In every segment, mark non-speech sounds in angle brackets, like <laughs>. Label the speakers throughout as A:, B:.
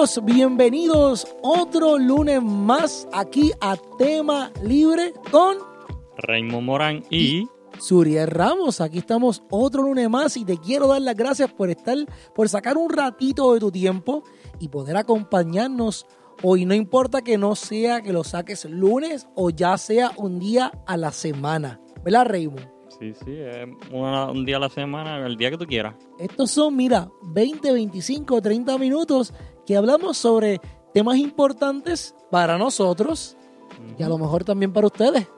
A: amigos, bienvenidos otro lunes más aquí a Tema Libre con
B: Raymond Morán y
A: Suriel Ramos. Aquí estamos otro lunes más y te quiero dar las gracias por estar, por sacar un ratito de tu tiempo y poder acompañarnos hoy. No importa que no sea que lo saques lunes o ya sea un día a la semana. ¿Verdad, Raymond?
B: Sí, sí, es una- un día a la semana, el día que tú quieras.
A: Estos son, mira, 20, 25, 30 minutos que hablamos sobre temas importantes para nosotros y a lo mejor también para ustedes,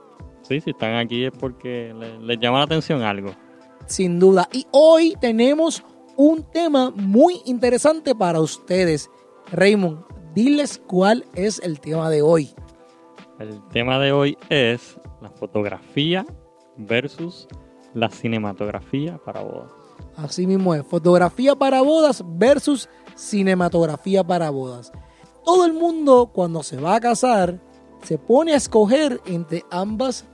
B: Sí, si están aquí es porque le- les llama la atención algo.
A: sin duda. Y hoy tenemos un tema muy interesante para ustedes. Raymond, diles cuál es el tema de hoy.
B: El tema de hoy es la fotografía versus la cinematografía para bodas.
A: Así mismo es, fotografía para bodas versus cinematografía para bodas. Todo el mundo cuando se va a casar se pone a escoger entre ambas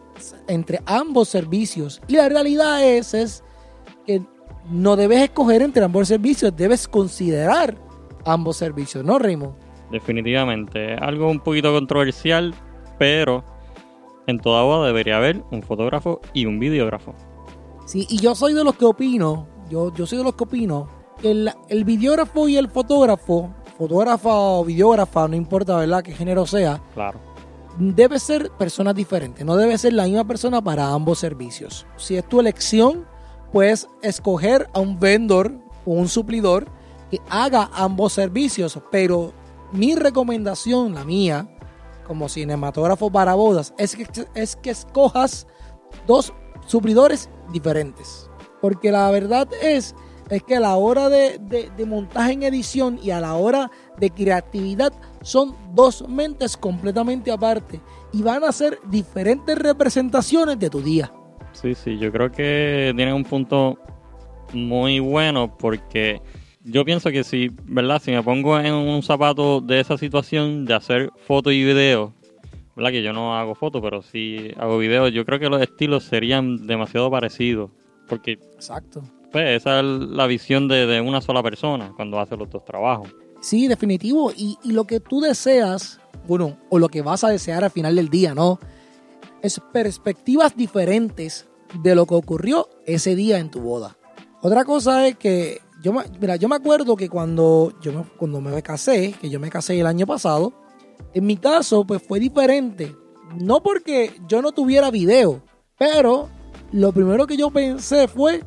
A: entre ambos servicios y la realidad es, es que no debes escoger entre ambos servicios, debes considerar ambos servicios, ¿no, Raymond?
B: Definitivamente, algo un poquito controversial, pero en toda boda debería haber un fotógrafo y un videógrafo.
A: Sí, y yo soy de los que opino, yo, yo soy de los que opino, el, el videógrafo y el fotógrafo, fotógrafa o videógrafa, no importa, ¿verdad?, qué género sea,
B: Claro.
A: debe ser personas diferentes, no debe ser la misma persona para ambos servicios. Si es tu elección, puedes escoger a un vendor o un suplidor que haga ambos servicios, pero mi recomendación, la mía, como cinematógrafo para bodas, es que, es que escojas dos suplidores diferentes. Porque la verdad es, es que a la hora de, de- de montaje en edición y a la hora de creatividad son dos mentes completamente aparte y van a ser diferentes representaciones de tu día.
B: Sí, sí, yo creo que tiene un punto muy bueno porque yo pienso que si, ¿verdad? Si me pongo en un zapato de esa situación de hacer foto y video, ¿verdad? Que yo no hago foto, pero sí hago video, yo creo que los estilos serían demasiado parecidos porque
A: Exacto.
B: Pues, esa es la visión de, una sola persona cuando hace los dos trabajos.
A: Sí, definitivo. Y, lo que tú deseas, bueno, o lo que vas a desear al final del día, ¿no? Es perspectivas diferentes de lo que ocurrió ese día en tu boda. Otra cosa es que, yo me, mira, yo me acuerdo que cuando yo cuando me casé, que yo me casé el año pasado, en mi caso, pues fue diferente. No porque yo no tuviera video, pero lo primero que yo pensé fue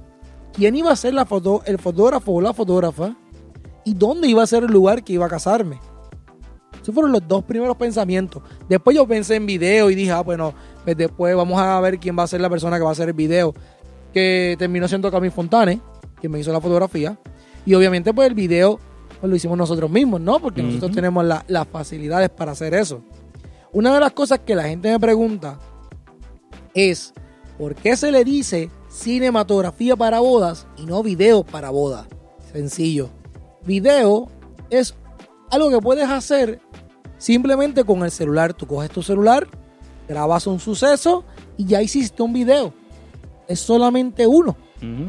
A: quién iba a ser la foto, el fotógrafo o la fotógrafa y dónde iba a ser el lugar que iba a casarme. Esos fueron los dos primeros pensamientos. Después yo pensé en video y dije, ah, bueno, pues después vamos a ver quién va a ser la persona que va a hacer el video. Que terminó siendo Camille Fontane, quien me hizo la fotografía. Y obviamente, pues el video pues, lo hicimos nosotros mismos, ¿no? Porque nosotros tenemos la- las facilidades para hacer eso. Una de las cosas que la gente me pregunta es, ¿por qué se le dice cinematografía para bodas y no video para bodas? Sencillo. Video es algo que puedes hacer simplemente con el celular. Tú coges tu celular, grabas un suceso y ya hiciste un video. Es solamente uno.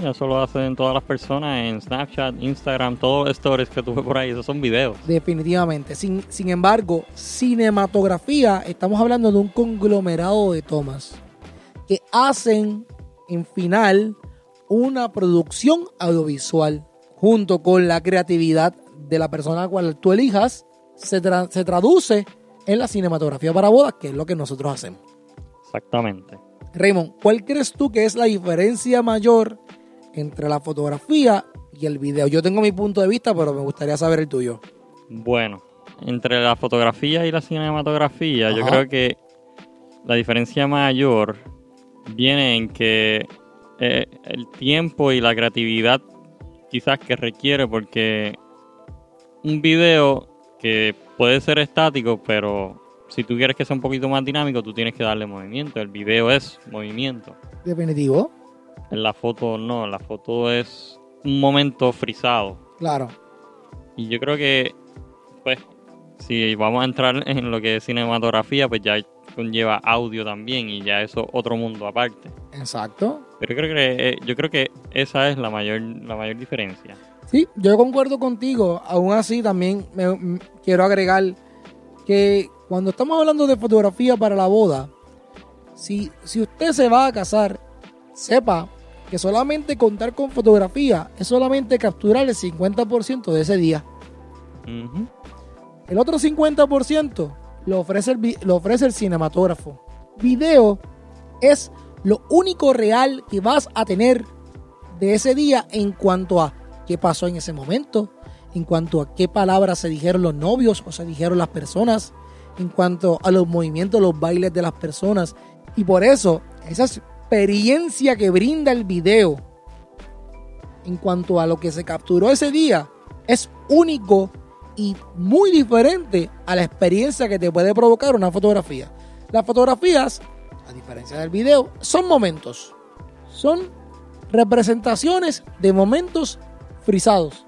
B: Eso lo hacen todas las personas en Snapchat, Instagram, todos los stories que tuve por ahí, esos son videos.
A: Definitivamente. Sin, sin embargo, cinematografía, estamos hablando de un conglomerado de tomas que hacen en final una producción audiovisual junto con la creatividad de la persona a la cual tú elijas, se, tra- se traduce en la cinematografía para bodas, que es lo que nosotros hacemos.
B: Exactamente.
A: Raymond, ¿cuál crees tú que es la diferencia mayor entre la fotografía y el video? Yo tengo mi punto de vista, pero me gustaría saber el tuyo.
B: Bueno, entre la fotografía y la cinematografía, yo creo que la diferencia mayor viene en que eh, el tiempo y la creatividad quizás que requiere, porque un video que puede ser estático, pero si tú quieres que sea un poquito más dinámico, tú tienes que darle movimiento. El video es movimiento.
A: Definitivo.
B: En la foto no, la foto es un momento frisado.
A: Claro.
B: Y yo creo que, pues, si vamos a entrar en lo que es cinematografía, pues ya conlleva audio también y ya eso otro mundo aparte.
A: Exacto.
B: Pero yo creo que eh, yo creo que esa es la mayor la mayor diferencia.
A: Sí, yo concuerdo contigo. Aún así, también me, quiero agregar que cuando estamos hablando de fotografía para la boda, si, si usted se va a casar, sepa que solamente contar con fotografía es solamente capturar el 50% de ese día. El otro 50% lo ofrece el, lo ofrece el cinematógrafo. Video es lo único real que vas a tener de ese día en cuanto a qué pasó en ese momento, en cuanto a qué palabras se dijeron los novios o se dijeron las personas, en cuanto a los movimientos, los bailes de las personas. Y por eso, esa experiencia que brinda el video en cuanto a lo que se capturó ese día es único y muy diferente a la experiencia que te puede provocar una fotografía. Las fotografías, a diferencia del video, son momentos. Son representaciones de momentos frisados.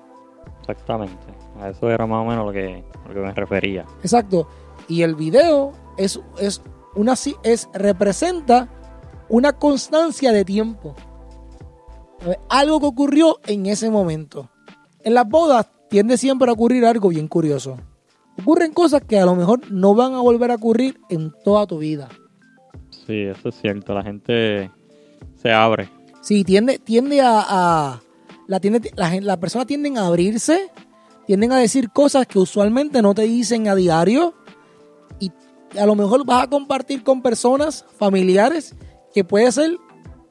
B: Exactamente. A eso era más o menos lo que, lo que me refería.
A: Exacto. Y el video es, es una es representa una constancia de tiempo. ¿Sabe? Algo que ocurrió en ese momento. En las bodas tiende siempre a ocurrir algo bien curioso. Ocurren cosas que a lo mejor no van a volver a ocurrir en toda tu vida.
B: Sí, eso es cierto. La gente se abre.
A: Sí, tiende, tiende a, a- la, tiende, la, la persona tienden a abrirse, tienden a decir cosas que usualmente no te dicen a diario y a lo mejor vas a compartir con personas familiares que puede ser,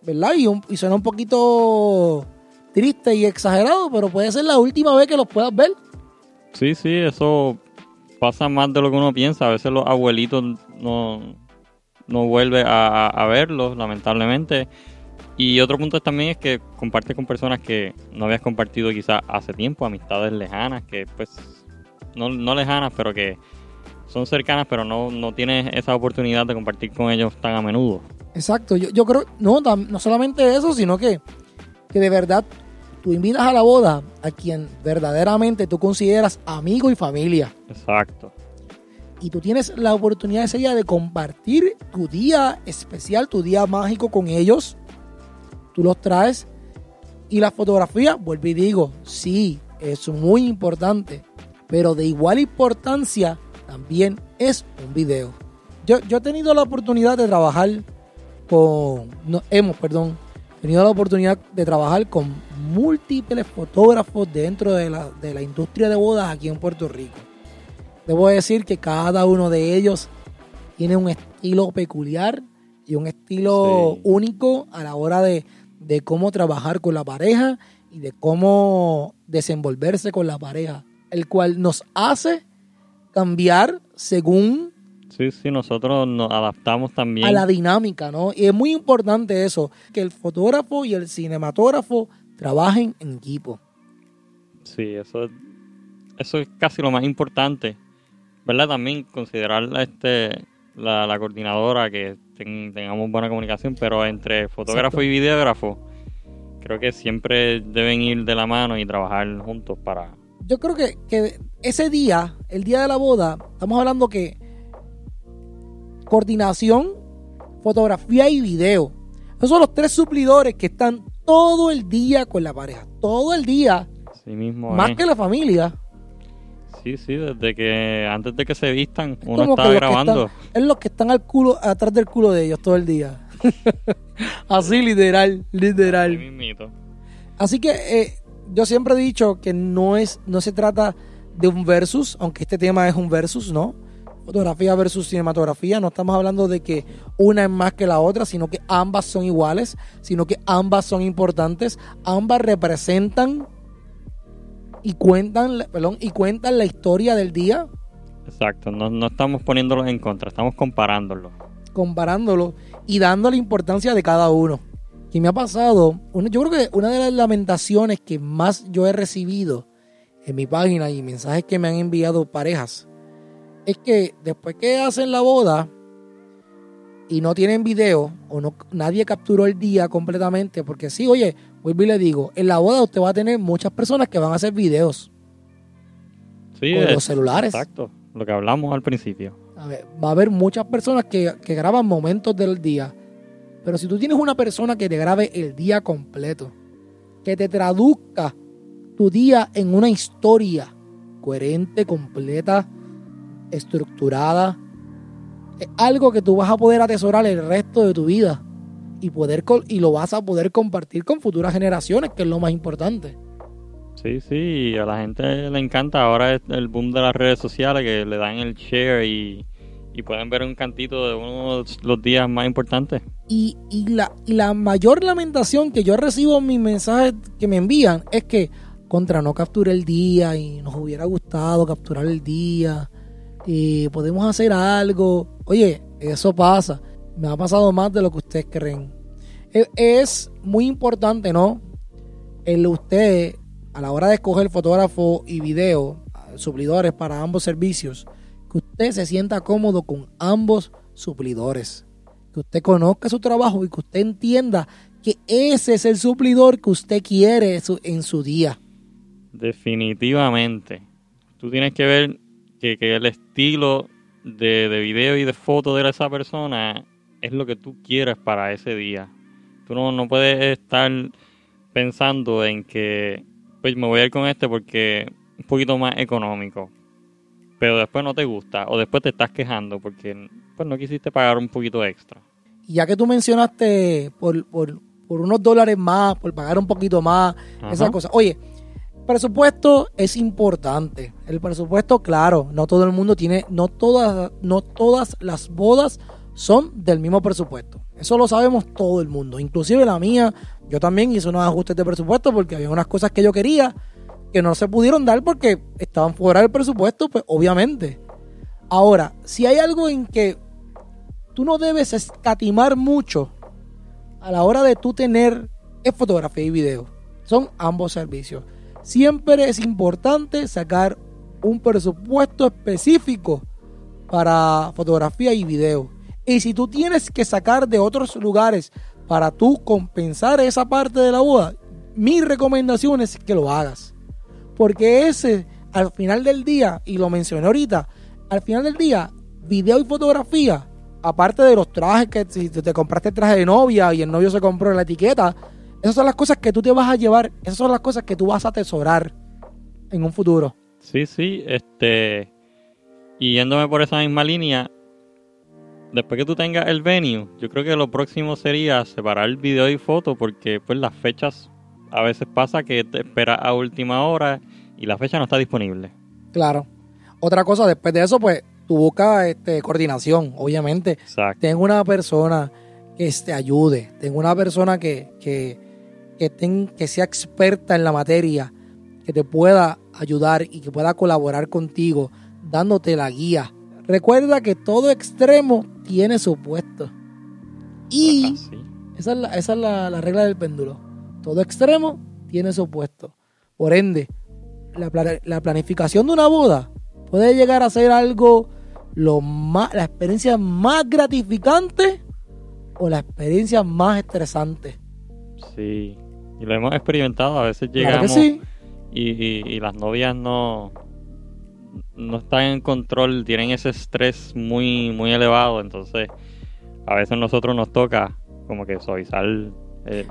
A: ¿verdad? Y, un- y suena un poquito triste y exagerado, pero puede ser la última vez que los puedas ver.
B: Sí, sí, eso pasa más de lo que uno piensa. A veces los abuelitos no, no vuelven a, verlos, lamentablemente. Y otro punto también es que compartes con personas que no habías compartido quizás hace tiempo, amistades lejanas, que pues no, no lejanas, pero que son cercanas, pero no, no tienes esa oportunidad de compartir con ellos tan a menudo.
A: Exacto, yo, yo creo, no, no solamente eso, sino que, que de verdad tú invitas a la boda a quien verdaderamente tú consideras amigo y familia.
B: Exacto.
A: y tú tienes la oportunidad ese día de compartir tu día especial, tu día mágico con ellos. Tú los traes y la fotografía, vuelvo y digo, sí, es muy importante, pero de igual importancia también es un video. Yo, yo he tenido la oportunidad de trabajar con, no, hemos, perdón, tenido la oportunidad de trabajar con múltiples fotógrafos dentro de la, de la industria de bodas aquí en Puerto Rico. Debo decir que cada uno de ellos tiene un estilo peculiar y un estilo
B: Sí.
A: único a la hora de, de cómo trabajar con la pareja y de cómo desenvolverse con la pareja, el cual nos hace cambiar según
B: Sí, sí, nosotros nos adaptamos también.
A: a la dinámica, ¿no? Y es muy importante eso, que el fotógrafo y el cinematógrafo trabajen en equipo.
B: Sí, eso, eso es casi lo más importante. ¿Verdad? También considerar la, este, la, la coordinadora, que ten- tengamos buena comunicación, pero entre fotógrafo
A: Exacto.
B: y videógrafo, creo que siempre deben ir de la mano y trabajar juntos para...
A: yo creo que, que ese día, el día de la boda, estamos hablando que coordinación, fotografía y video. Esos son los tres suplidores que están todo el día con la pareja. Todo el día,
B: Sí mismo
A: más que la familia.
B: Sí, sí, desde que antes de que se vistan,
A: Es
B: uno está grabando.
A: están- es los que están al culo, atrás del culo de ellos todo el día. <laughs> Así literal, literal. Así que eh, yo siempre he dicho que no es, no se trata de un versus, aunque este tema es un versus, ¿no? Fotografía versus cinematografía. No estamos hablando de que una es más que la otra, sino que ambas son iguales, sino que ambas son importantes, ambas representan y cuentan, perdón, y cuentan la historia del día,
B: Exacto, no, no estamos poniéndolos en contra, estamos comparándolos.
A: comparándolo y dando la importancia de cada uno. Que me ha pasado, yo creo que una de las lamentaciones que más yo he recibido en mi página y mensajes que me han enviado parejas es que después que hacen la boda y no tienen video o no nadie capturó el día completamente porque sí, oye, vuelvo y le digo, en la boda usted va a tener muchas personas que van a hacer videos
B: Sí,
A: con
B: es-
A: los celulares.
B: Exacto, lo que hablamos al principio.
A: A ver, va a haber muchas personas que, que graban momentos del día. Pero si tú tienes una persona que te grabe el día completo, que te traduzca tu tu día en una historia coherente, completa, estructurada. Es algo que tú vas a poder atesorar el resto de tu vida y, poder, y lo vas a poder compartir con futuras generaciones, que es lo más importante.
B: Sí, sí, a la gente le encanta. Ahora es el boom de las redes sociales que le dan el share y, pueden ver un cantito de uno de los días más importantes.
A: Y, la, y la mayor lamentación que yo recibo en mis mensajes que me envían es que contra no capture el día y nos hubiera gustado capturar el día y podemos hacer algo. Oye, eso pasa. Me ha pasado más de lo que ustedes creen. E, es muy importante, ¿no? El usted a la hora de escoger fotógrafo y video, suplidores para ambos servicios, que usted se sienta cómodo con ambos suplidores. Que usted conozca su trabajo y que usted entienda que ese es el suplidor que usted quiere en su día.
B: Definitivamente. Tú tienes que ver que, el estilo de, de, video y de foto de esa persona es lo que tú quieres para ese día. Tú no, no puedes estar pensando en que pues me voy a ir con este porque es un poquito más económico. Pero después no te gusta o después te estás quejando porque pues no quisiste pagar un poquito extra.
A: Y ya que tú mencionaste por, por, unos dólares más, por pagar un poquito más, esas cosas. Oye, presupuesto es importante. El presupuesto, claro, no todo el mundo tiene, no todas, no todas las bodas son del mismo presupuesto. Eso lo sabemos todo el mundo, inclusive la mía. Yo también hice unos ajustes de presupuesto porque había unas cosas que yo quería que no se pudieron dar porque estaban fuera del presupuesto, pues obviamente. Ahora, si hay algo en que tú no debes escatimar mucho a la hora de tú tener es fotografía y video. Son ambos servicios. Siempre es importante sacar un presupuesto específico para fotografía y video. Y si tú tienes que sacar de otros lugares para tú compensar esa parte de la boda, mi recomendación es que lo hagas. Porque ese, al final del día, y lo mencioné ahorita, al final del día, video y fotografía, aparte de los trajes que si te compraste el traje de novia y el novio se compró la etiqueta, esas son las cosas que tú te vas a llevar, esas son las cosas que tú vas a atesorar en un futuro.
B: Sí, sí, este, y yéndome por esa misma línea, después que tú tengas el venue, yo creo que lo próximo sería separar el video y foto porque pues las fechas a veces pasa que te esperas a última hora y la fecha no está disponible.
A: Claro. Otra cosa, después de eso, pues tú buscas este, coordinación, obviamente. Exacto. Tengo una persona que te ayude, tengo una persona que, que, que, que sea experta en la materia, que te pueda ayudar y que pueda colaborar contigo, dándote la guía. Recuerda que todo extremo tiene su puesto. Y esa es, la, esa es la, regla del péndulo. Todo extremo tiene su puesto. Por ende, la, la, planificación de una boda puede llegar a ser algo lo más, la experiencia más gratificante o la experiencia más estresante.
B: Sí, y lo hemos experimentado. A veces llegamos y, y, las novias no, no están en control, tienen ese estrés muy, muy elevado, entonces a veces nosotros nos toca como que suavizar.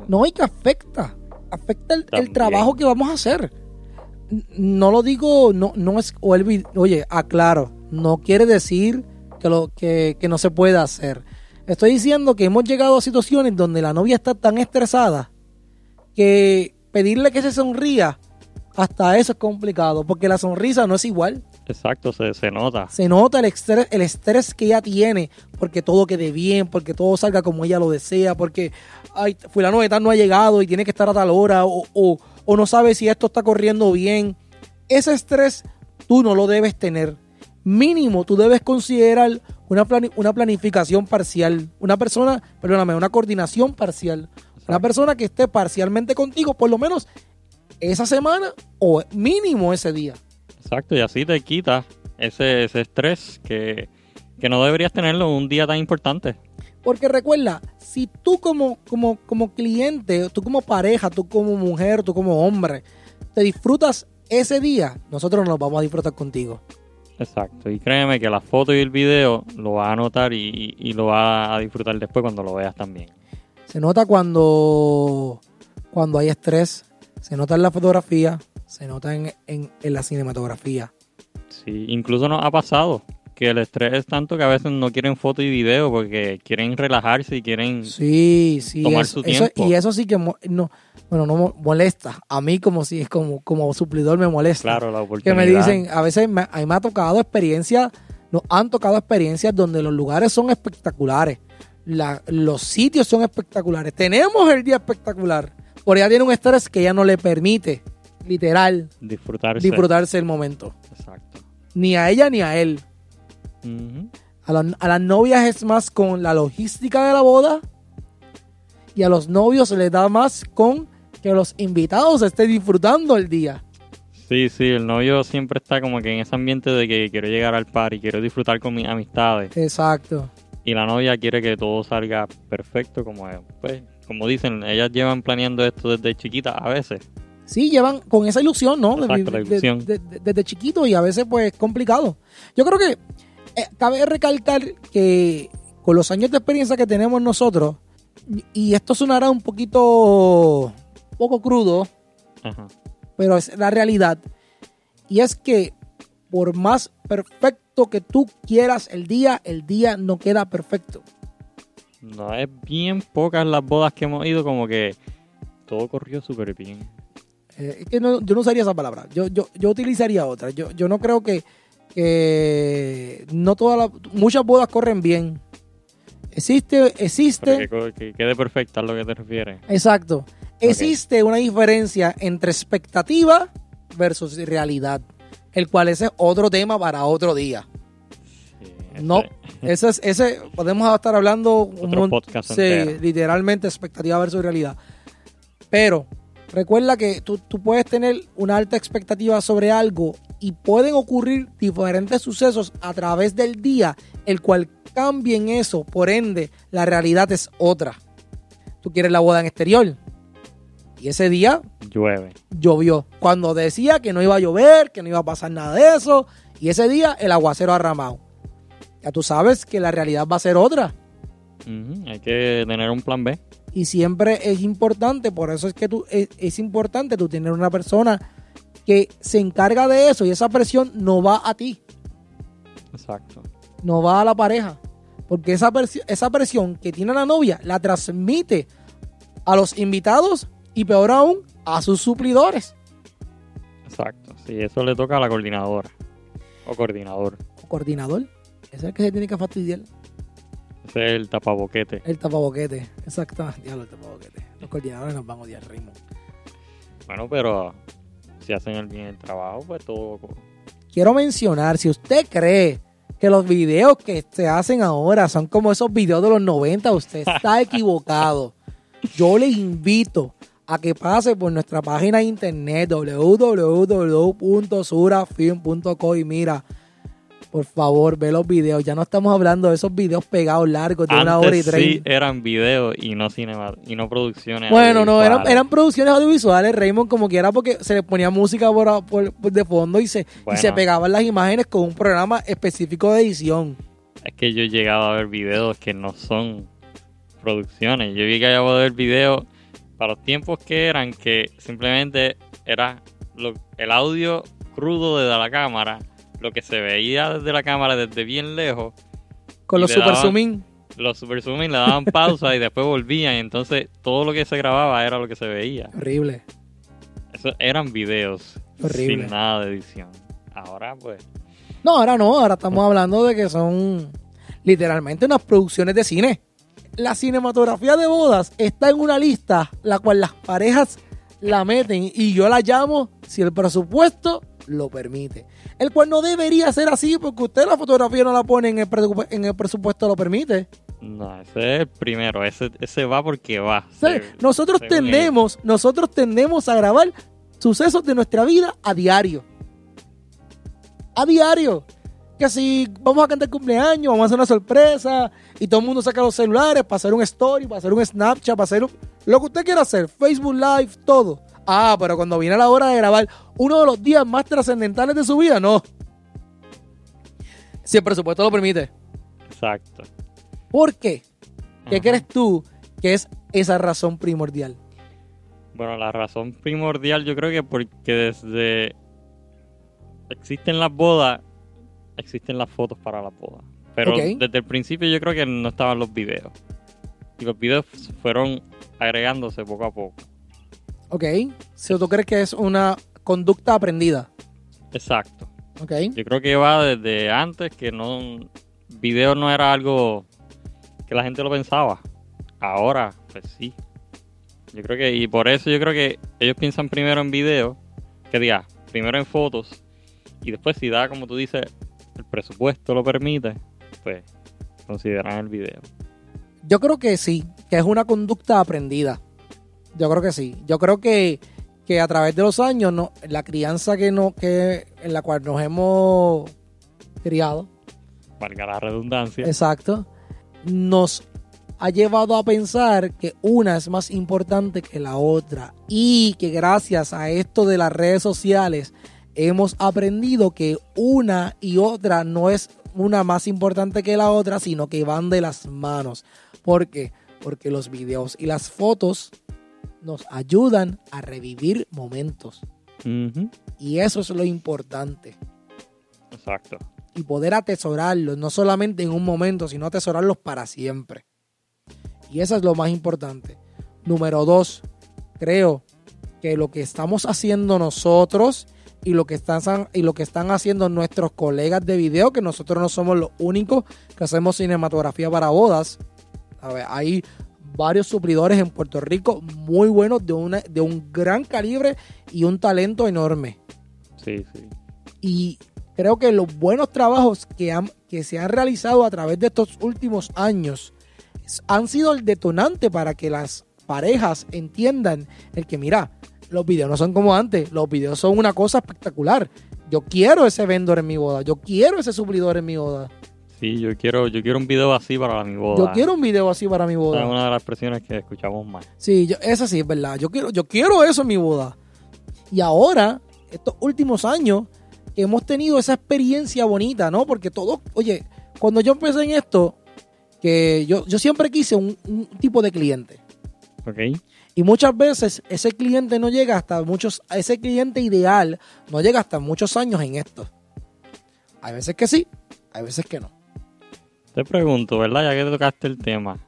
A: no, y que afecta, afecta el, trabajo que vamos a hacer. No lo digo, no, no es, o el, oye, aclaro, no quiere decir que, lo, que, que no se pueda hacer. Estoy diciendo que hemos llegado a situaciones donde la novia está tan estresada que pedirle que se sonría, hasta eso es complicado, porque la sonrisa no es igual.
B: Exacto, se, se, nota.
A: Se nota el estrés, el estrés que ella tiene, porque todo quede bien, porque todo salga como ella lo desea, porque ay, fulano de tal no ha llegado y tiene que estar a tal hora, o, o, no sabe si esto está corriendo bien. Ese estrés tú no lo debes tener. Mínimo, tú debes considerar una, una planificación parcial. Una persona, perdóname, una coordinación parcial. Una persona que esté parcialmente contigo, por lo menos esa semana o mínimo ese día.
B: Exacto, y así te quita ese, estrés que, no deberías tenerlo un día tan importante.
A: Porque recuerda, si tú como, como, como cliente, tú como pareja, tú como mujer, tú como hombre, te disfrutas ese día, nosotros nos vamos a disfrutar contigo.
B: Exacto, y créeme que la foto y el video lo vas a notar y, y lo vas a disfrutar después cuando lo veas también.
A: Se nota cuando, cuando hay estrés, se nota en la fotografía, se nota en, en- en la cinematografía.
B: Sí, incluso nos ha pasado que el estrés es tanto que a veces no quieren foto y video porque quieren relajarse y quieren...
A: Sí, sí.
B: Tomar
A: eso-
B: su
A: eso-
B: tiempo.
A: y eso sí que no, bueno, no mo- molesta. A mí como si es como, como suplidor me molesta.
B: Claro, la
A: que
B: oportunidad.
A: me dicen, a veces me, a mí me ha tocado experiencias, nos han tocado experiencias donde los lugares son espectaculares, la- los sitios son espectaculares, tenemos el día espectacular, pero ella tiene un estrés que ya no le permite, literal,
B: Disfrutarse.
A: disfrutarse el momento,
B: Exacto.
A: ni a ella ni a él. A, la- a las novias es más con la logística de la boda y a los novios se les da más con que los invitados estén disfrutando el día.
B: Sí, sí, el novio siempre está como que en ese ambiente de que quiero llegar al party, quiero disfrutar con mis amistades.
A: Exacto.
B: Y la novia quiere que todo salga perfecto, como es. Pues, como dicen, ellas llevan planeando esto desde chiquita a veces.
A: Sí, llevan con esa ilusión, ¿no? De-
B: la ilusión.
A: de- de- desde chiquito y a veces pues es complicado. Yo creo que eh, cabe recalcar que con los años de experiencia que tenemos nosotros, y- y esto sonará un poquito poco crudo,
B: Ajá.
A: pero es la realidad. Y es que por más perfecto que tú quieras el día, el día no queda perfecto.
B: No, es bien pocas las bodas que hemos ido, como que todo corrió súper bien.
A: Eh, es que no- yo no usaría esa palabra. Yo, yo, yo utilizaría otra. Yo, yo no creo que, que no todas las, muchas bodas corren bien. Existe, existe,
B: que quede perfecta a lo que te refieres.
A: exacto. Existe una diferencia entre expectativa versus realidad, el cual ese es otro tema para otro día.
B: Sí,
A: No, <laughs> ese es, ese podemos estar hablando un
B: Otro podcast
A: sí,
B: entero.
A: literalmente expectativa versus realidad. Pero recuerda que tú, tú puedes tener una alta expectativa sobre algo y pueden ocurrir diferentes sucesos a través del día, el cual cambien eso. Por ende, la realidad es otra. Tú quieres la boda en exterior. Y ese día
B: Llueve.
A: llovió. Cuando decía que no iba a llover, que no iba a pasar nada de eso. Y ese día el aguacero ha ramado. Ya tú sabes que la realidad va a ser otra.
B: Hay que tener un plan B.
A: Y siempre es importante, por eso es que tú, es, es importante tú tener una persona que se encarga de eso y esa presión no va a ti,
B: Exacto.
A: no va a la pareja. Porque esa, presi- esa presión que tiene la novia la transmite a los invitados y peor aún a sus suplidores.
B: Exacto. Sí, eso le toca a la coordinadora. O coordinador.
A: O coordinador, ese es el que se tiene que fastidiar.
B: Ese es el tapaboquete.
A: El tapaboquete, exacto. Diablo, el tapaboquete. Los coordinadores nos van a odiar, Raymond.
B: Bueno, pero si hacen el bien el trabajo, pues todo.
A: Quiero mencionar, si usted cree que los videos que se hacen ahora son como esos videos de los 90, usted está <laughs> equivocado. Yo le invito a que pase por nuestra página de internet www.surafilm.co y mira, por favor, ve los videos. Ya no estamos hablando de esos videos pegados largos de una hora y
B: Antes sí eran videos y no cinema y no producciones.
A: Bueno, no, eran, eran producciones audiovisuales, Raymond, como quiera, porque se le ponía música por, por- por de fondo y se, y se pegaban las imágenes con un programa específico de edición.
B: Es que yo he llegado a ver videos que no son producciones. Yo vi que llegado a ver videos para los tiempos que eran que simplemente era lo- el audio crudo desde la cámara, lo que se veía desde la cámara desde bien lejos.
A: Con los super
B: daban-
A: zoom in.
B: Los super zoom in le daban pausa y después volvían. Entonces todo lo que se grababa era lo que se veía.
A: Horrible.
B: Eso eran videos
A: Horrible.
B: sin nada de edición. Ahora pues
A: No, ahora no, ahora estamos hablando de que son literalmente unas producciones de cine. La cinematografía de bodas está en una lista la cual las parejas la meten y yo la llamo si el presupuesto lo permite. El cual no debería ser así porque usted la fotografía no la pone en el, presupu- en el presupuesto lo permite.
B: no, ese es el primero. Ese, ese va porque va.
A: Sí,
B: Se-
A: nosotros tendemos, nosotros tendemos a grabar sucesos de nuestra vida a diario. A diario. Que si vamos a cantar cumpleaños, vamos a hacer una sorpresa y todo el mundo saca los celulares para hacer un story, para hacer un Snapchat, para hacer un- lo que usted quiera hacer, Facebook Live, todo. Ah, pero cuando viene la hora de grabar uno de los días más trascendentales de su vida, no. Si el presupuesto lo permite.
B: Exacto.
A: ¿Por qué? ¿Qué crees tú que es esa razón primordial?
B: Bueno, la razón primordial yo creo que porque desde existen las bodas, existen las fotos para las bodas. Pero desde el principio yo creo que no estaban los videos. Y los videos fueron agregándose poco a poco.
A: Ok. Si tú crees que es una conducta aprendida.
B: Exacto.
A: Ok.
B: Yo creo que va desde antes que no video no era algo que la gente lo pensaba. Ahora, pues sí. Yo creo que y por eso yo creo que ellos piensan primero en video, que diga, primero en fotos y después si da como tú dices el presupuesto lo permite, pues consideran el video.
A: Yo creo que sí, que es una conducta aprendida. Yo creo que sí. Yo creo que, que a través de los años, no, la crianza que no, que, en la cual nos hemos criado,
B: Valga la redundancia.
A: exacto, nos ha llevado a pensar que una es más importante que la otra. Y que gracias a esto de las redes sociales hemos aprendido que una y otra no es una más importante que la otra, sino que van de las manos. ¿Por qué? Porque los videos y las fotos nos ayudan a revivir momentos. Y eso es lo importante.
B: Exacto.
A: Y poder atesorarlos, no solamente en un momento, sino atesorarlos para siempre. Y eso es lo más importante. Número dos, creo que lo que estamos haciendo nosotros y lo que están, y lo que están haciendo nuestros colegas de video, que nosotros no somos los únicos que hacemos cinematografía para bodas. A ver, hay varios suplidores en Puerto Rico muy buenos, de, una, de un gran calibre y un talento enorme.
B: Sí, sí.
A: Y creo que los buenos trabajos que, han, que se han realizado a través de estos últimos años han sido el detonante para que las parejas entiendan el que, mira, los videos no son como antes, los videos son una cosa espectacular. Yo quiero ese vendor en mi boda, yo quiero ese suplidor en mi boda,
B: Sí, yo quiero yo quiero un video así para mi boda.
A: yo quiero un video así para mi
B: Esa
A: boda.
B: es una de las expresiones que escuchamos más.
A: Sí, yo, esa sí es verdad. Yo quiero, yo quiero eso en mi boda. Y ahora, estos últimos años, que hemos tenido esa experiencia bonita, ¿no? Porque todo, oye, cuando yo empecé en esto, que yo, yo siempre quise un, un tipo de cliente.
B: ¿Ok?
A: Y muchas veces ese cliente no llega hasta muchos, ese cliente ideal no llega hasta muchos años en esto. Hay veces que sí, hay veces que no.
B: Te pregunto, ¿verdad? Ya que te tocaste el tema.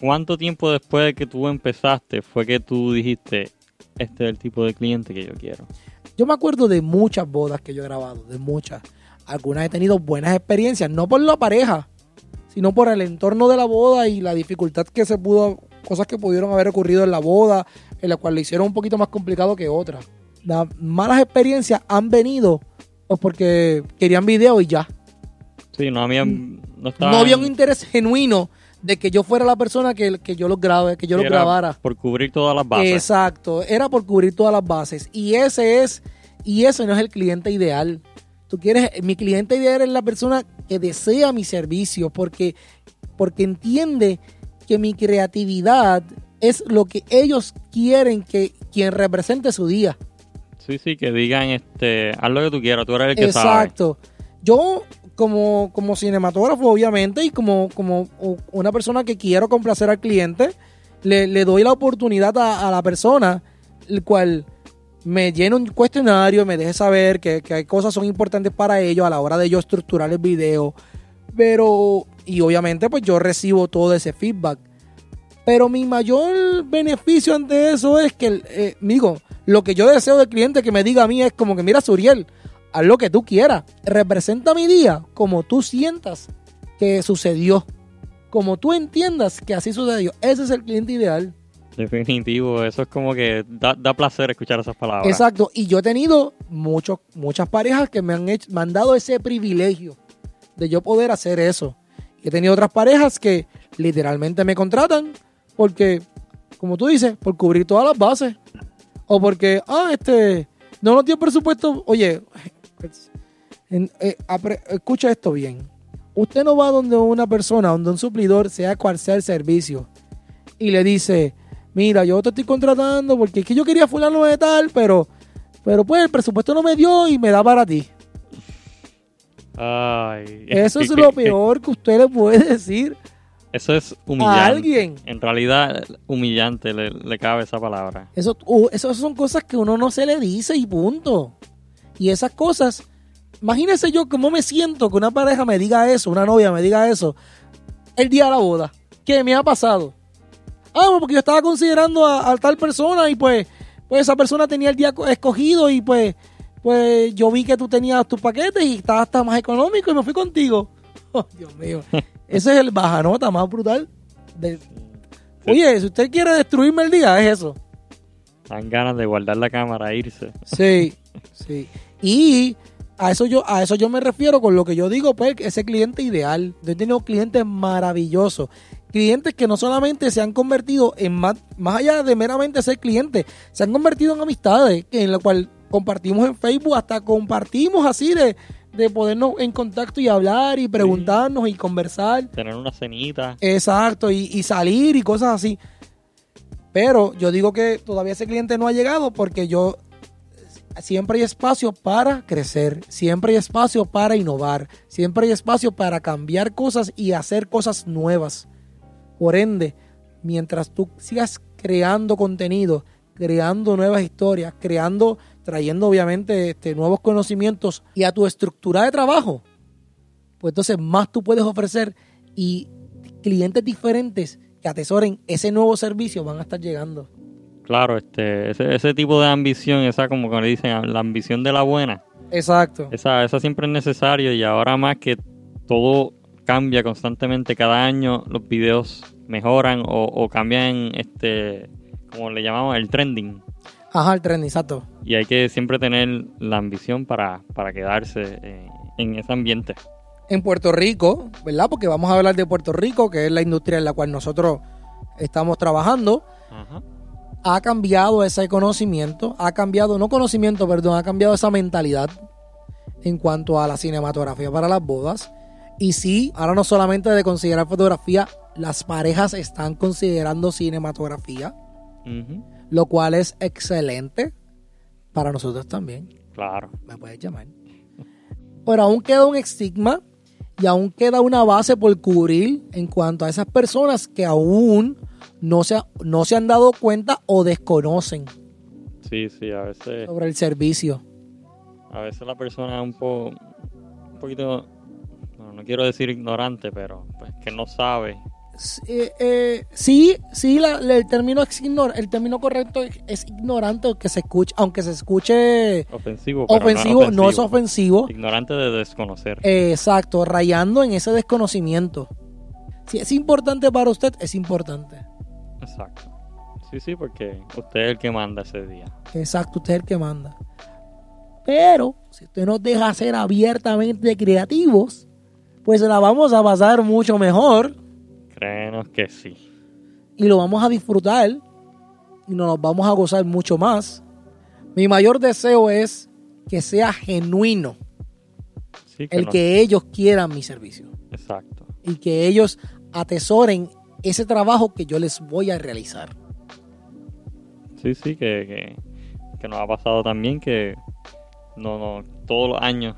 B: ¿Cuánto tiempo después de que tú empezaste fue que tú dijiste, este es el tipo de cliente que yo quiero?
A: Yo me acuerdo de muchas bodas que yo he grabado, de muchas. Algunas he tenido buenas experiencias, no por la pareja, sino por el entorno de la boda y la dificultad que se pudo, cosas que pudieron haber ocurrido en la boda, en la cual le hicieron un poquito más complicado que otras. Las malas experiencias han venido pues porque querían video y ya.
B: Sí, no había... No, estaba,
A: No había un interés genuino de que yo fuera la persona que, que yo los grabe, que yo los grabara.
B: Por cubrir todas las bases.
A: Exacto, era por cubrir todas las bases. Y ese es, y ese no es el cliente ideal. Tú quieres, mi cliente ideal es la persona que desea mi servicio porque, porque entiende que mi creatividad es lo que ellos quieren que quien represente su día.
B: Sí, sí, que digan, este, haz lo que tú quieras, tú eres el que sabe.
A: Exacto. Yo, como, como cinematógrafo, obviamente, y como, como una persona que quiero complacer al cliente, le, le doy la oportunidad a, a la persona, el cual me llene un cuestionario, me deje saber que, que hay cosas son importantes para ellos a la hora de yo estructurar el video. Pero, y obviamente, pues yo recibo todo ese feedback. Pero mi mayor beneficio ante eso es que, eh, digo, lo que yo deseo del cliente que me diga a mí es como que, mira, Suriel, haz lo que tú quieras. Representa mi día como tú sientas que sucedió. Como tú entiendas que así sucedió. Ese es el cliente ideal.
B: Definitivo, eso es como que da, da placer escuchar esas palabras.
A: Exacto. Y yo he tenido muchos, muchas parejas que me han, hecho, me han dado ese privilegio de yo poder hacer eso. He tenido otras parejas que literalmente me contratan porque, como tú dices, por cubrir todas las bases. O porque, ah, este, no nos dio presupuesto. Oye, eh, escucha esto bien. Usted no va donde una persona, donde un suplidor, sea cual sea el servicio, y le dice, mira, yo te estoy contratando porque es que yo quería fulano de tal, pero, pero pues el presupuesto no me dio y me da para ti.
B: Ay,
A: Eso es lo peor que usted le puede decir <laughs>
B: Eso es humillante.
A: a alguien.
B: En realidad, humillante le, le cabe esa palabra.
A: Eso, eso son cosas que uno no se le dice y punto. Y esas cosas, imagínese yo cómo me siento que una pareja me diga eso, una novia me diga eso, el día de la boda. ¿Qué me ha pasado? Ah, pues porque yo estaba considerando a, a tal persona y pues, pues esa persona tenía el día co- escogido y pues, pues yo vi que tú tenías tus paquetes y estabas hasta más económico y me fui contigo. <laughs> Oh, Dios mío. <laughs> Ese es el bajanota más brutal. de- Oye, si usted quiere destruirme el día, es eso.
B: Dan ganas de guardar la cámara e irse.
A: Sí, <laughs> sí. Y a eso yo, a eso yo me refiero con lo que yo digo, pues, ese cliente ideal. Yo he tenido clientes maravillosos. Clientes que no solamente se han convertido en más, más allá de meramente ser clientes, se han convertido en amistades, en lo cual compartimos en Facebook, hasta compartimos así de, de podernos en contacto y hablar y preguntarnos y conversar.
B: Tener una cenita.
A: Exacto, y, y salir y cosas así. Pero yo digo que todavía ese cliente no ha llegado porque yo siempre hay espacio para crecer, siempre hay espacio para innovar, siempre hay espacio para cambiar cosas y hacer cosas nuevas. Por ende, mientras tú sigas creando contenido, creando nuevas historias, creando, trayendo obviamente este, nuevos conocimientos y a tu estructura de trabajo, pues entonces más tú puedes ofrecer y clientes diferentes que atesoren ese nuevo servicio van a estar llegando.
B: Claro, este, ese, ese tipo de ambición, esa como que le dicen, la ambición de la buena,
A: Exacto.
B: esa, esa siempre es necesario y ahora más que todo cambia constantemente, cada año los videos mejoran o, o cambian, este, como le llamamos, el trending.
A: Ajá, el tren, exacto.
B: Y hay que siempre tener la ambición para, para quedarse eh, en ese ambiente.
A: En Puerto Rico, ¿verdad? Porque vamos a hablar de Puerto Rico, que es la industria en la cual nosotros estamos trabajando.
B: Ajá.
A: Ha cambiado ese conocimiento, ha cambiado, no conocimiento, perdón, ha cambiado esa mentalidad en cuanto a la cinematografía para las bodas. Y sí, ahora no solamente de considerar fotografía, las parejas están considerando cinematografía,
B: Ujú.
A: Lo cual es excelente para nosotros también.
B: Claro.
A: me puedes llamar. Pero aún queda un estigma y aún queda una base por cubrir en cuanto a esas personas que aún no se, no se han dado cuenta o desconocen
B: Sí, sí, a veces,
A: sobre el servicio.
B: a veces la persona es un, po, un poquito, bueno, no quiero decir ignorante, pero pues que no sabe.
A: Sí, eh, eh, sí, sí, la- el, término es ignor- el término correcto es, ignorante, aunque se escuche, aunque se escuche
B: Ofensivo, pero
A: ofensivo, no es ofensivo.
B: Ignorante de desconocer.
A: Eh, Exacto, rayando en ese desconocimiento. Si es importante para usted, es importante.
B: Exacto. Sí, sí, porque usted es el que manda ese día.
A: Exacto, usted es el que manda. Pero si usted nos deja ser abiertamente creativos, pues la vamos a pasar mucho mejor
B: Créenos que sí.
A: y lo vamos a disfrutar y nos vamos a gozar mucho más. Mi mayor deseo es que sea genuino
B: Sí, que
A: el
B: no-
A: que ellos quieran mi servicio
B: Exacto.
A: y que ellos atesoren ese trabajo que yo les voy a realizar.
B: Sí, sí, que, que, que nos ha pasado también que no, no, todos los años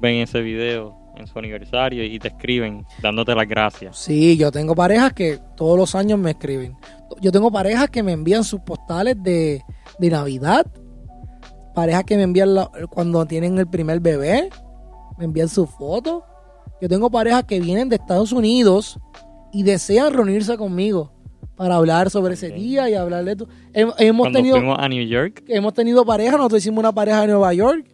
B: ven ese video en su aniversario y te escriben dándote las gracias.
A: Sí, yo tengo parejas que todos los años me escriben. Yo tengo parejas que me envían sus postales de, de Navidad. Parejas que me envían la- cuando tienen el primer bebé. Me envían sus fotos. Yo tengo parejas que vienen de Estados Unidos y desean reunirse conmigo para hablar sobre ese día y hablar de esto. Hem- Hemos
B: Cuando
A: tenido,
B: a New York,
A: hemos tenido parejas, nosotros hicimos una pareja de Nueva York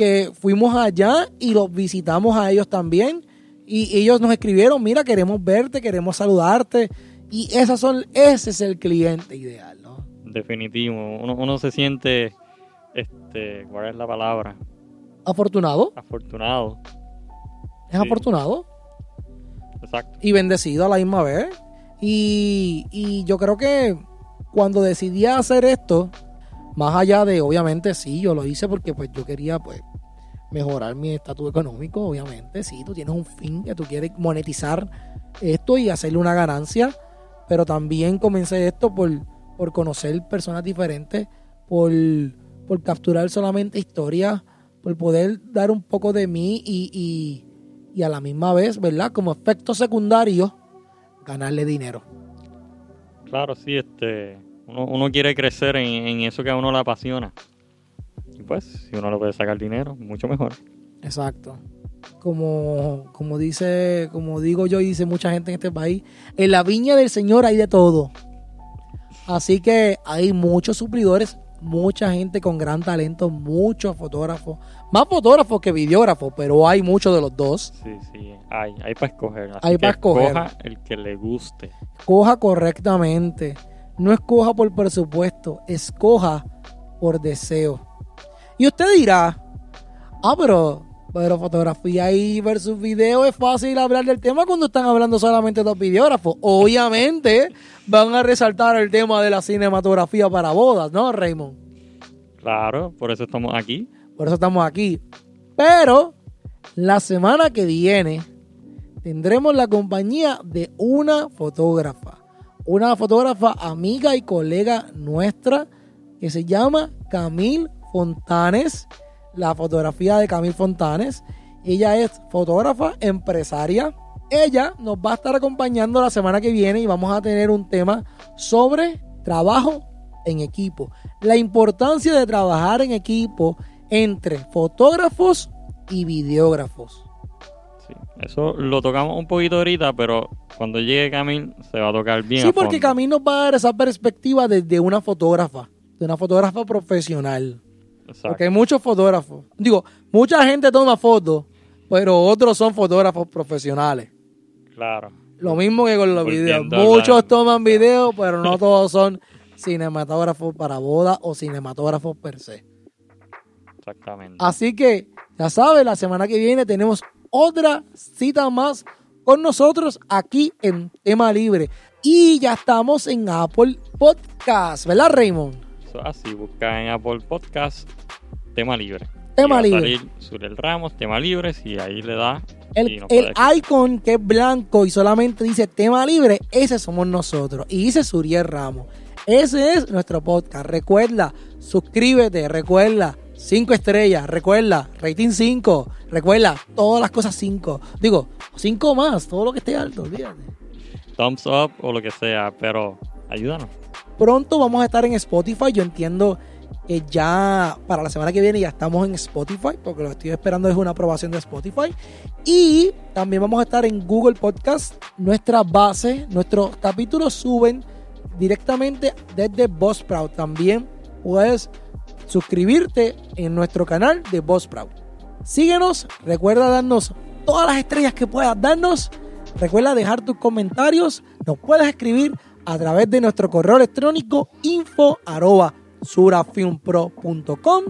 A: que fuimos allá y los visitamos a ellos también y ellos nos escribieron, mira, queremos verte, queremos saludarte y esas son, ese es el cliente ideal, ¿no?
B: definitivo, uno, uno se siente, este, ¿cuál es la palabra?
A: Afortunado,
B: Afortunado.
A: es
B: Sí.
A: afortunado
B: Exacto.
A: y bendecido a la misma vez y, y yo creo que cuando decidí hacer esto, más allá de, obviamente sí, yo lo hice porque pues yo quería pues mejorar mi estatus económico, obviamente, sí, tú tienes un fin que tú quieres monetizar esto y hacerle una ganancia, pero también comencé esto por, por conocer personas diferentes, por, por capturar solamente historias, por poder dar un poco de mí y, y, a la misma vez, ¿verdad? Como efecto secundario, ganarle dinero.
B: Claro, sí, este, uno, uno quiere crecer en, en eso que a uno le apasiona. Y pues, si uno le puede sacar dinero, mucho mejor.
A: Exacto. Como, como dice, como digo yo y dice mucha gente en este país, en la viña del Señor hay de todo. Así que hay muchos suplidores, mucha gente con gran talento, muchos fotógrafos, más fotógrafos que videógrafos, pero hay muchos de los dos.
B: Sí, sí, hay, hay para escoger. Así
A: Hay
B: que
A: pa' escoger.
B: Coja el que le guste.
A: Coja correctamente. No escoja por presupuesto, escoja por deseo. Y usted dirá, ah, pero, pero fotografía y versus video es fácil hablar del tema cuando están hablando solamente dos videógrafos. Obviamente van a resaltar el tema de la cinematografía para bodas, ¿no, Raymond?
B: Claro, por eso estamos aquí.
A: Por eso estamos aquí. Pero la semana que viene tendremos la compañía de una fotógrafa. Una fotógrafa amiga y colega nuestra que se llama Camille Fontanes. La fotografía de Camille Fontanes. Ella es fotógrafa, empresaria. Ella nos va a estar acompañando la semana que viene y vamos a tener un tema sobre trabajo en equipo. La importancia de trabajar en equipo entre fotógrafos y videógrafos.
B: Sí, eso lo tocamos un poquito ahorita, pero cuando llegue Camil se va a tocar bien.
A: Sí,
B: a
A: porque. Camille nos va a dar esa perspectiva desde una fotógrafa, de una fotógrafa profesional.
B: Exacto.
A: Porque hay muchos fotógrafos. Digo, mucha gente toma fotos, pero otros son fotógrafos profesionales.
B: Claro.
A: Lo mismo que con los videos.
B: Volviendo
A: Muchos toman videos, pero no <laughs> todos son cinematógrafos para boda o cinematógrafos per se.
B: Exactamente.
A: Así que, ya sabes, la semana que viene tenemos otra cita más con nosotros aquí en Tema Libre. Y ya estamos en Apple Podcast, ¿verdad, Raymond?
B: Eso así, busca en Apple Podcast tema libre.
A: Tema libre.
B: salir Suriel Ramos, tema libre, y ahí le da.
A: El, el icon que es blanco y solamente dice tema libre, ese somos nosotros. Y dice Suriel Ramos. Ese es nuestro podcast. Recuerda, suscríbete, recuerda, 5 estrellas, recuerda, rating 5, recuerda, todas las cosas 5. Digo, 5 más, todo lo que esté alto, olvídate.
B: thumbs up o lo que sea, pero ayúdanos.
A: Pronto vamos a estar en Spotify. Yo entiendo que ya para la semana que viene ya estamos en Spotify, porque lo que estoy esperando es una aprobación de Spotify. Y también vamos a estar en Google Podcast. Nuestra base, nuestros capítulos suben directamente desde Buzzsprout. También puedes suscribirte en nuestro canal de Buzzsprout. Síguenos, recuerda darnos todas las estrellas que puedas darnos. Recuerda dejar tus comentarios. Nos puedes escribir a través de nuestro correo electrónico info surafilmpro.com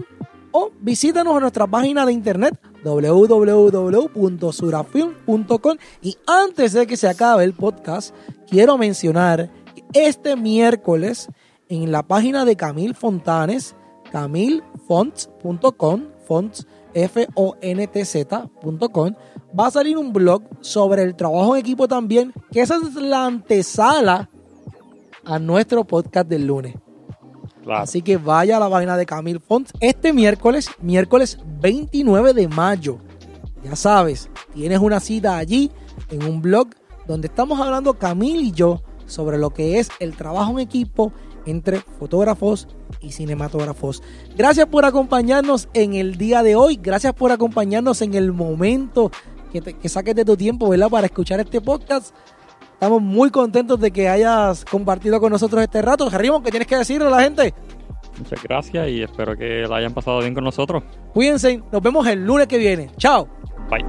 A: o visítanos en nuestra página de internet www.surafilm.com y antes de que se acabe el podcast quiero mencionar que este miércoles en la página de Camil Fontanes camilfonts.com fonts f o n t z.com va a salir un blog sobre el trabajo en equipo también que esa es la antesala a nuestro podcast del lunes
B: Claro.
A: Así que vaya a la página de Camil Font este miércoles, miércoles 29 de mayo. Ya sabes, tienes una cita allí en un blog donde estamos hablando Camil y yo sobre lo que es el trabajo en equipo entre fotógrafos y cinematógrafos. Gracias por acompañarnos en el día de hoy. Gracias por acompañarnos en el momento que, te- que saques de tu tiempo, ¿verdad? Para escuchar este podcast. Estamos muy contentos de que hayas compartido con nosotros este rato. Raymond, ¿qué tienes que decirle a la gente?
B: Muchas gracias y espero que la hayan pasado bien con nosotros.
A: Cuídense, nos vemos el lunes que viene. Chao.
B: Bye.